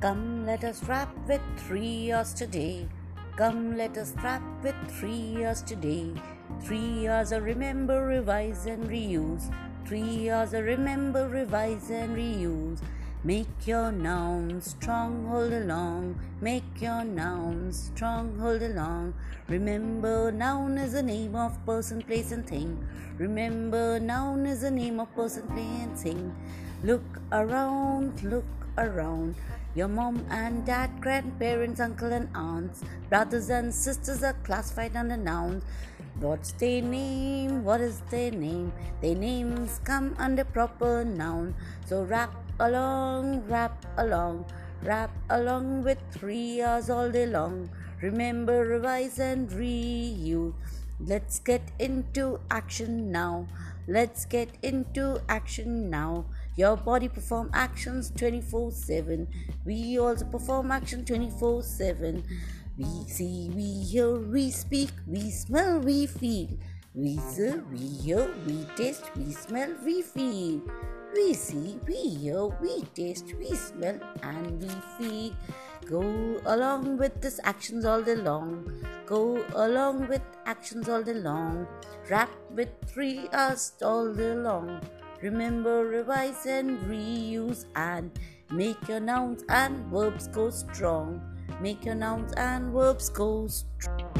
Come, let us rap with three years today. Come, let us rap with three years today. Three years of remember, revise, and reuse. Three years of remember, revise, and reuse. Make your nouns strong, hold along. Make your nouns strong, hold along. Remember, noun is the name of person, place, and thing. Remember, noun is the name of person, place, and thing. Look around, look around. Your mom and dad, grandparents, uncle and aunts, brothers and sisters are classified under nouns. What's their name? What is their name? Their names come under proper noun. So rap along, rap along, rap along with three years all day long. Remember, revise and reuse. Let's get into action now. Let's get into action now. Your body perform actions 24/7. We also perform action 24/7. We see, we hear, we speak, we smell, we feel. We see, we hear, we taste, we smell, we feel. We see, we hear, we taste, we smell, and we feel. Go along with these actions all day long. Go along with actions all day long. Rap with three us all day long. Remember, revise and reuse and make your nouns and verbs go strong. Make your nouns and verbs go strong.